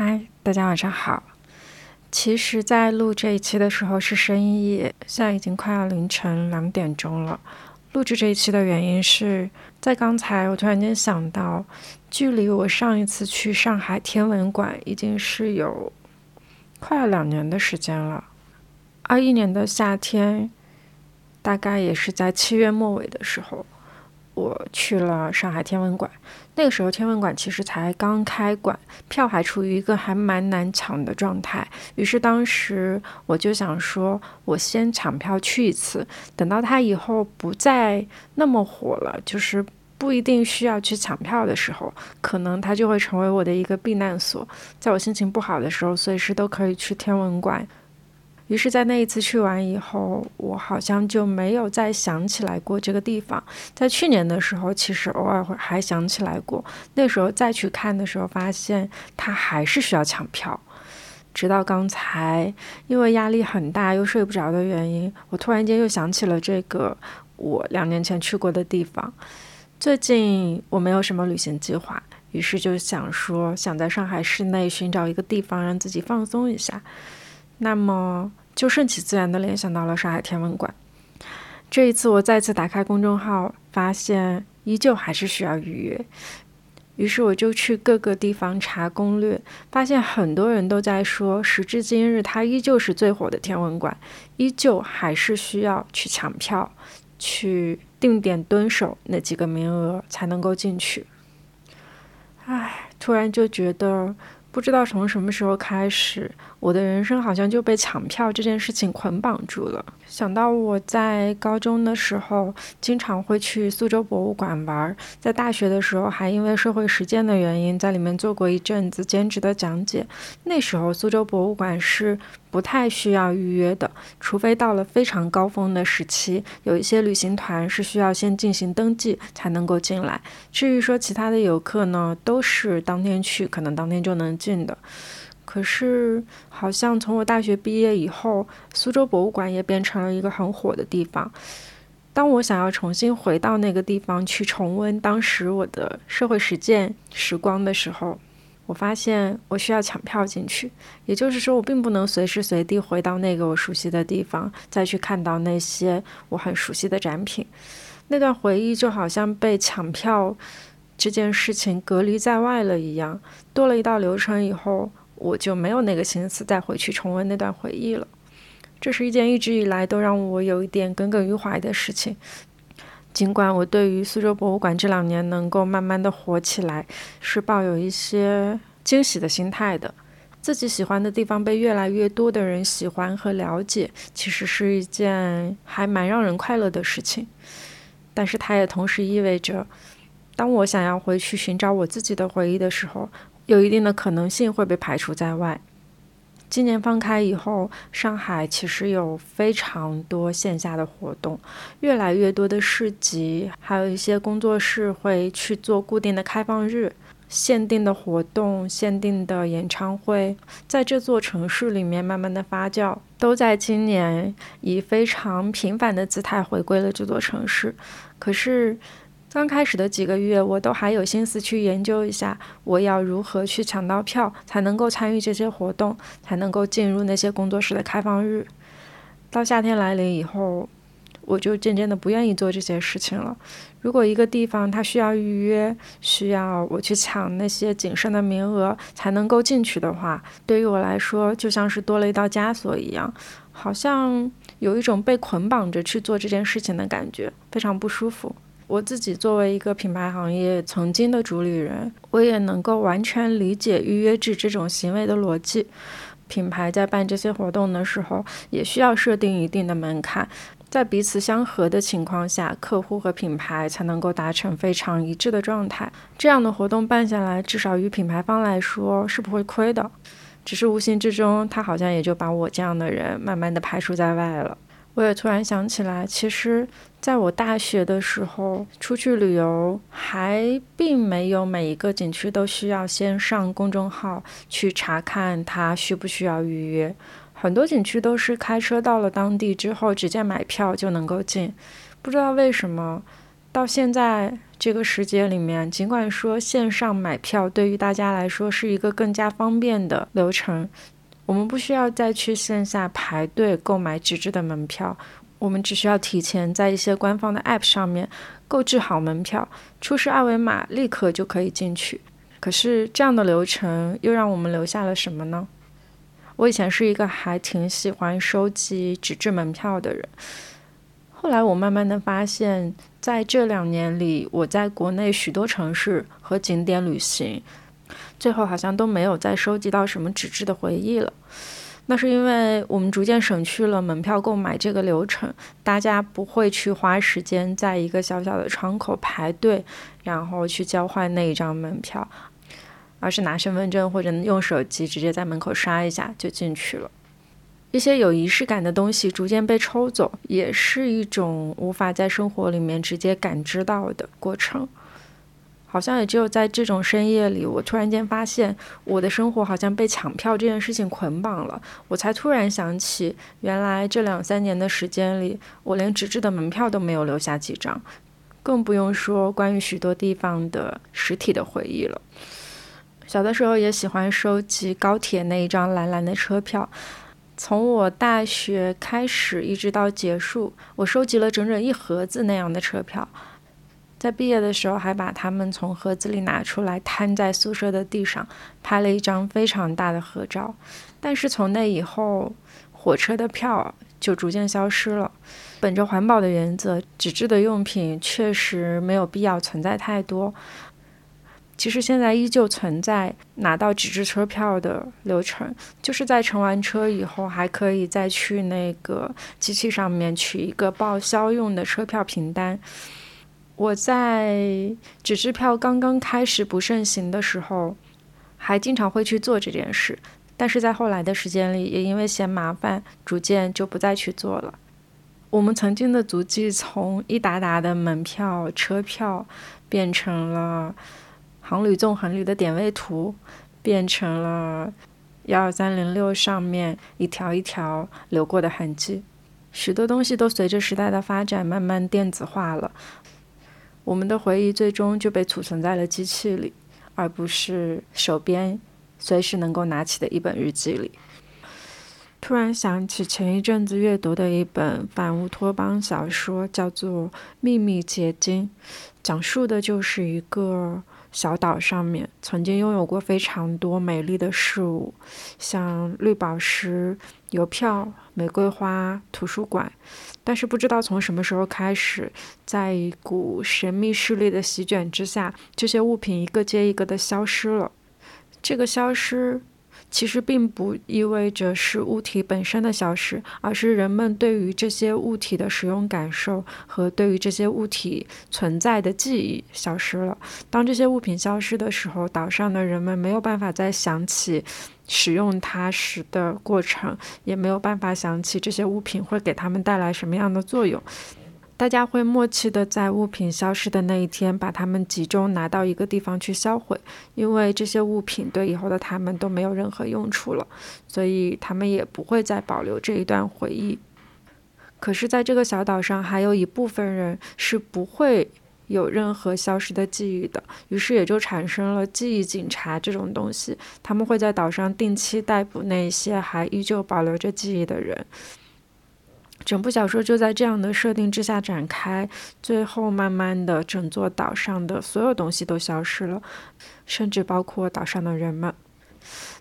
嗨，大家晚上好。其实，在录这一期的时候是深夜，现在已经快要凌晨两点钟了。录制这一期的原因是在刚才，我突然间想到，距离我上一次去上海天文馆已经是有快要两年的时间了。二一年的夏天，大概也是在七月末尾的时候。我去了上海天文馆，那个时候天文馆其实才刚开馆，票还处于一个还蛮难抢的状态。于是当时我就想说，我先抢票去一次，等到它以后不再那么火了，就是不一定需要去抢票的时候，可能它就会成为我的一个避难所，在我心情不好的时候，随时都可以去天文馆。于是，在那一次去完以后，我好像就没有再想起来过这个地方。在去年的时候，其实偶尔会还想起来过。那时候再去看的时候，发现它还是需要抢票。直到刚才，因为压力很大又睡不着的原因，我突然间又想起了这个我两年前去过的地方。最近我没有什么旅行计划，于是就想说，想在上海市内寻找一个地方让自己放松一下。那么就顺其自然的联想到了上海天文馆。这一次我再次打开公众号，发现依旧还是需要预约。于是我就去各个地方查攻略，发现很多人都在说，时至今日它依旧是最火的天文馆，依旧还是需要去抢票、去定点蹲守那几个名额才能够进去。唉，突然就觉得。不知道从什么时候开始，我的人生好像就被抢票这件事情捆绑住了。想到我在高中的时候，经常会去苏州博物馆玩，在大学的时候还因为社会实践的原因，在里面做过一阵子兼职的讲解。那时候苏州博物馆是。不太需要预约的，除非到了非常高峰的时期，有一些旅行团是需要先进行登记才能够进来。至于说其他的游客呢，都是当天去，可能当天就能进的。可是好像从我大学毕业以后，苏州博物馆也变成了一个很火的地方。当我想要重新回到那个地方去重温当时我的社会实践时光的时候，我发现我需要抢票进去，也就是说，我并不能随时随地回到那个我熟悉的地方，再去看到那些我很熟悉的展品。那段回忆就好像被抢票这件事情隔离在外了一样，多了一道流程以后，我就没有那个心思再回去重温那段回忆了。这是一件一直以来都让我有一点耿耿于怀的事情。尽管我对于苏州博物馆这两年能够慢慢的火起来，是抱有一些惊喜的心态的，自己喜欢的地方被越来越多的人喜欢和了解，其实是一件还蛮让人快乐的事情。但是它也同时意味着，当我想要回去寻找我自己的回忆的时候，有一定的可能性会被排除在外。今年放开以后，上海其实有非常多线下的活动，越来越多的市集，还有一些工作室会去做固定的开放日、限定的活动、限定的演唱会，在这座城市里面慢慢的发酵，都在今年以非常频繁的姿态回归了这座城市。可是。刚开始的几个月，我都还有心思去研究一下，我要如何去抢到票，才能够参与这些活动，才能够进入那些工作室的开放日。到夏天来临以后，我就渐渐的不愿意做这些事情了。如果一个地方它需要预约，需要我去抢那些仅剩的名额才能够进去的话，对于我来说就像是多了一道枷锁一样，好像有一种被捆绑着去做这件事情的感觉，非常不舒服。我自己作为一个品牌行业曾经的主理人，我也能够完全理解预约制这种行为的逻辑。品牌在办这些活动的时候，也需要设定一定的门槛，在彼此相合的情况下，客户和品牌才能够达成非常一致的状态。这样的活动办下来，至少于品牌方来说是不会亏的。只是无形之中，他好像也就把我这样的人慢慢的排除在外了。我也突然想起来，其实在我大学的时候出去旅游，还并没有每一个景区都需要先上公众号去查看它需不需要预约。很多景区都是开车到了当地之后，直接买票就能够进。不知道为什么。到现在这个时节里面，尽管说线上买票对于大家来说是一个更加方便的流程，我们不需要再去线下排队购买纸质的门票，我们只需要提前在一些官方的 App 上面购置好门票，出示二维码，立刻就可以进去。可是这样的流程又让我们留下了什么呢？我以前是一个还挺喜欢收集纸质门票的人。后来我慢慢的发现，在这两年里，我在国内许多城市和景点旅行，最后好像都没有再收集到什么纸质的回忆了。那是因为我们逐渐省去了门票购买这个流程，大家不会去花时间在一个小小的窗口排队，然后去交换那一张门票，而是拿身份证或者用手机直接在门口刷一下就进去了。一些有仪式感的东西逐渐被抽走，也是一种无法在生活里面直接感知到的过程。好像也只有在这种深夜里，我突然间发现我的生活好像被抢票这件事情捆绑了，我才突然想起，原来这两三年的时间里，我连纸质的门票都没有留下几张，更不用说关于许多地方的实体的回忆了。小的时候也喜欢收集高铁那一张蓝蓝的车票。从我大学开始一直到结束，我收集了整整一盒子那样的车票。在毕业的时候，还把它们从盒子里拿出来，摊在宿舍的地上，拍了一张非常大的合照。但是从那以后，火车的票就逐渐消失了。本着环保的原则，纸质的用品确实没有必要存在太多。其实现在依旧存在拿到纸质车票的流程，就是在乘完车以后，还可以再去那个机器上面取一个报销用的车票凭单。我在纸质票刚刚开始不盛行的时候，还经常会去做这件事，但是在后来的时间里，也因为嫌麻烦，逐渐就不再去做了。我们曾经的足迹，从一沓沓的门票、车票，变成了。航旅纵横旅的点位图变成了幺二三零六上面一条一条流过的痕迹，许多东西都随着时代的发展慢慢电子化了。我们的回忆最终就被储存在了机器里，而不是手边随时能够拿起的一本日记里。突然想起前一阵子阅读的一本反乌托邦小说，叫做《秘密结晶》，讲述的就是一个。小岛上面曾经拥有过非常多美丽的事物，像绿宝石、邮票、玫瑰花、图书馆。但是不知道从什么时候开始，在一股神秘势力的席卷之下，这些物品一个接一个的消失了。这个消失。其实并不意味着是物体本身的消失，而是人们对于这些物体的使用感受和对于这些物体存在的记忆消失了。当这些物品消失的时候，岛上的人们没有办法再想起使用它时的过程，也没有办法想起这些物品会给他们带来什么样的作用。大家会默契的在物品消失的那一天，把它们集中拿到一个地方去销毁，因为这些物品对以后的他们都没有任何用处了，所以他们也不会再保留这一段回忆。可是，在这个小岛上，还有一部分人是不会有任何消失的记忆的，于是也就产生了记忆警察这种东西，他们会在岛上定期逮捕那些还依旧保留着记忆的人。整部小说就在这样的设定之下展开，最后慢慢的，整座岛上的所有东西都消失了，甚至包括岛上的人们。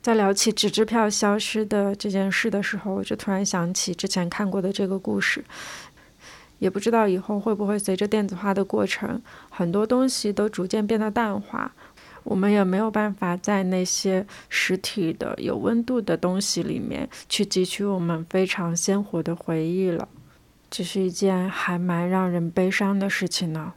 在聊起纸支票消失的这件事的时候，我就突然想起之前看过的这个故事。也不知道以后会不会随着电子化的过程，很多东西都逐渐变得淡化。我们也没有办法在那些实体的有温度的东西里面去汲取我们非常鲜活的回忆了，这是一件还蛮让人悲伤的事情呢。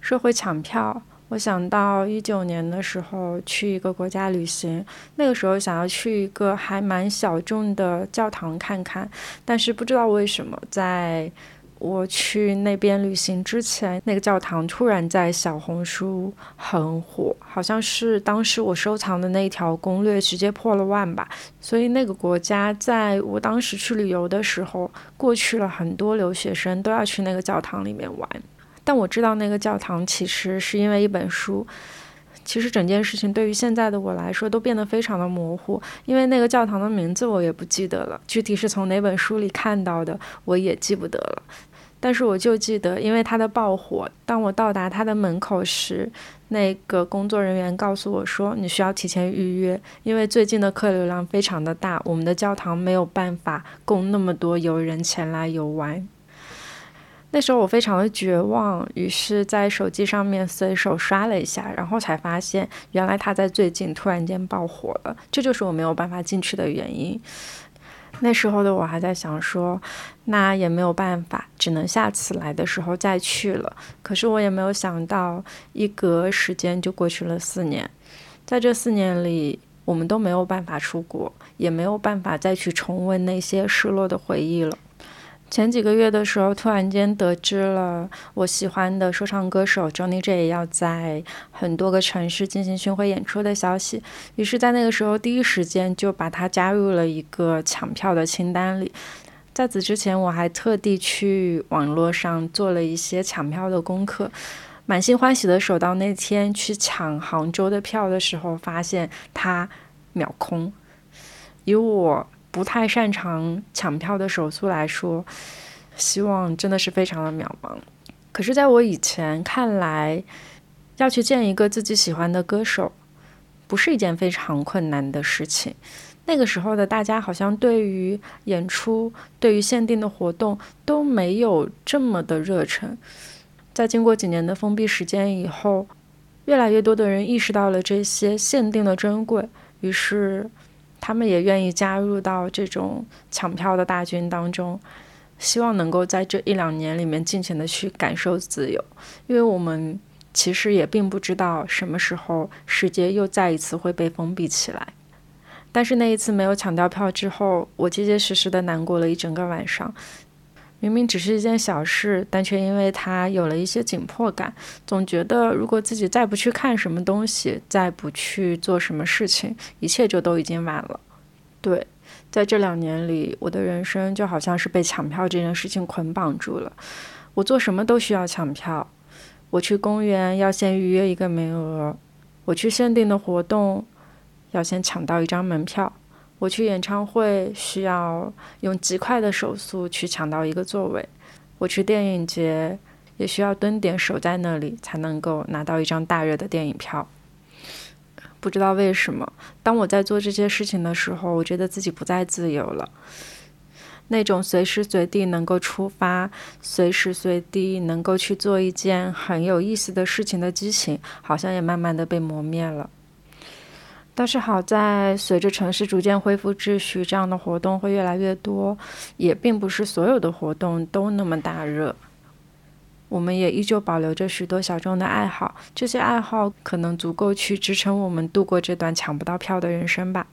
说回抢票，我想到一九年的时候去一个国家旅行，那个时候想要去一个还蛮小众的教堂看看，但是不知道为什么在。我去那边旅行之前，那个教堂突然在小红书很火，好像是当时我收藏的那条攻略直接破了万吧。所以那个国家在我当时去旅游的时候，过去了很多留学生都要去那个教堂里面玩。但我知道那个教堂其实是因为一本书。其实整件事情对于现在的我来说都变得非常的模糊，因为那个教堂的名字我也不记得了，具体是从哪本书里看到的我也记不得了。但是我就记得，因为它的爆火，当我到达它的门口时，那个工作人员告诉我说：“你需要提前预约，因为最近的客流量非常的大，我们的教堂没有办法供那么多游人前来游玩。”那时候我非常的绝望，于是，在手机上面随手刷了一下，然后才发现，原来它在最近突然间爆火了。这就是我没有办法进去的原因。那时候的我还在想说，那也没有办法，只能下次来的时候再去了。可是我也没有想到，一隔时间就过去了四年，在这四年里，我们都没有办法出国，也没有办法再去重温那些失落的回忆了。前几个月的时候，突然间得知了我喜欢的说唱歌手 Johnny J 要在很多个城市进行巡回演出的消息，于是，在那个时候第一时间就把他加入了一个抢票的清单里。在此之前，我还特地去网络上做了一些抢票的功课，满心欢喜的守到那天去抢杭州的票的时候，发现它秒空。以我。不太擅长抢票的手速来说，希望真的是非常的渺茫。可是，在我以前看来，要去见一个自己喜欢的歌手，不是一件非常困难的事情。那个时候的大家好像对于演出、对于限定的活动都没有这么的热忱。在经过几年的封闭时间以后，越来越多的人意识到了这些限定的珍贵，于是。他们也愿意加入到这种抢票的大军当中，希望能够在这一两年里面尽情的去感受自由，因为我们其实也并不知道什么时候世界又再一次会被封闭起来。但是那一次没有抢到票之后，我结结实实的难过了一整个晚上。明明只是一件小事，但却因为它有了一些紧迫感，总觉得如果自己再不去看什么东西，再不去做什么事情，一切就都已经晚了。对，在这两年里，我的人生就好像是被抢票这件事情捆绑住了。我做什么都需要抢票，我去公园要先预约一个名额，我去限定的活动要先抢到一张门票。我去演唱会需要用极快的手速去抢到一个座位，我去电影节也需要蹲点守在那里才能够拿到一张大热的电影票。不知道为什么，当我在做这些事情的时候，我觉得自己不再自由了。那种随时随地能够出发、随时随地能够去做一件很有意思的事情的激情，好像也慢慢的被磨灭了。但是好在，随着城市逐渐恢复秩序，这样的活动会越来越多，也并不是所有的活动都那么大热。我们也依旧保留着许多小众的爱好，这些爱好可能足够去支撑我们度过这段抢不到票的人生吧。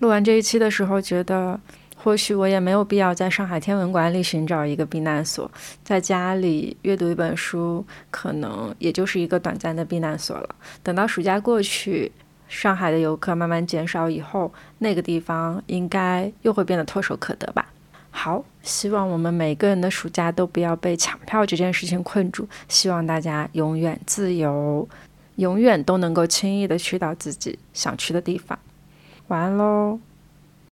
录完这一期的时候，觉得或许我也没有必要在上海天文馆里寻找一个避难所，在家里阅读一本书，可能也就是一个短暂的避难所了。等到暑假过去。上海的游客慢慢减少以后，那个地方应该又会变得唾手可得吧。好，希望我们每个人的暑假都不要被抢票这件事情困住，希望大家永远自由，永远都能够轻易的去到自己想去的地方。晚安喽。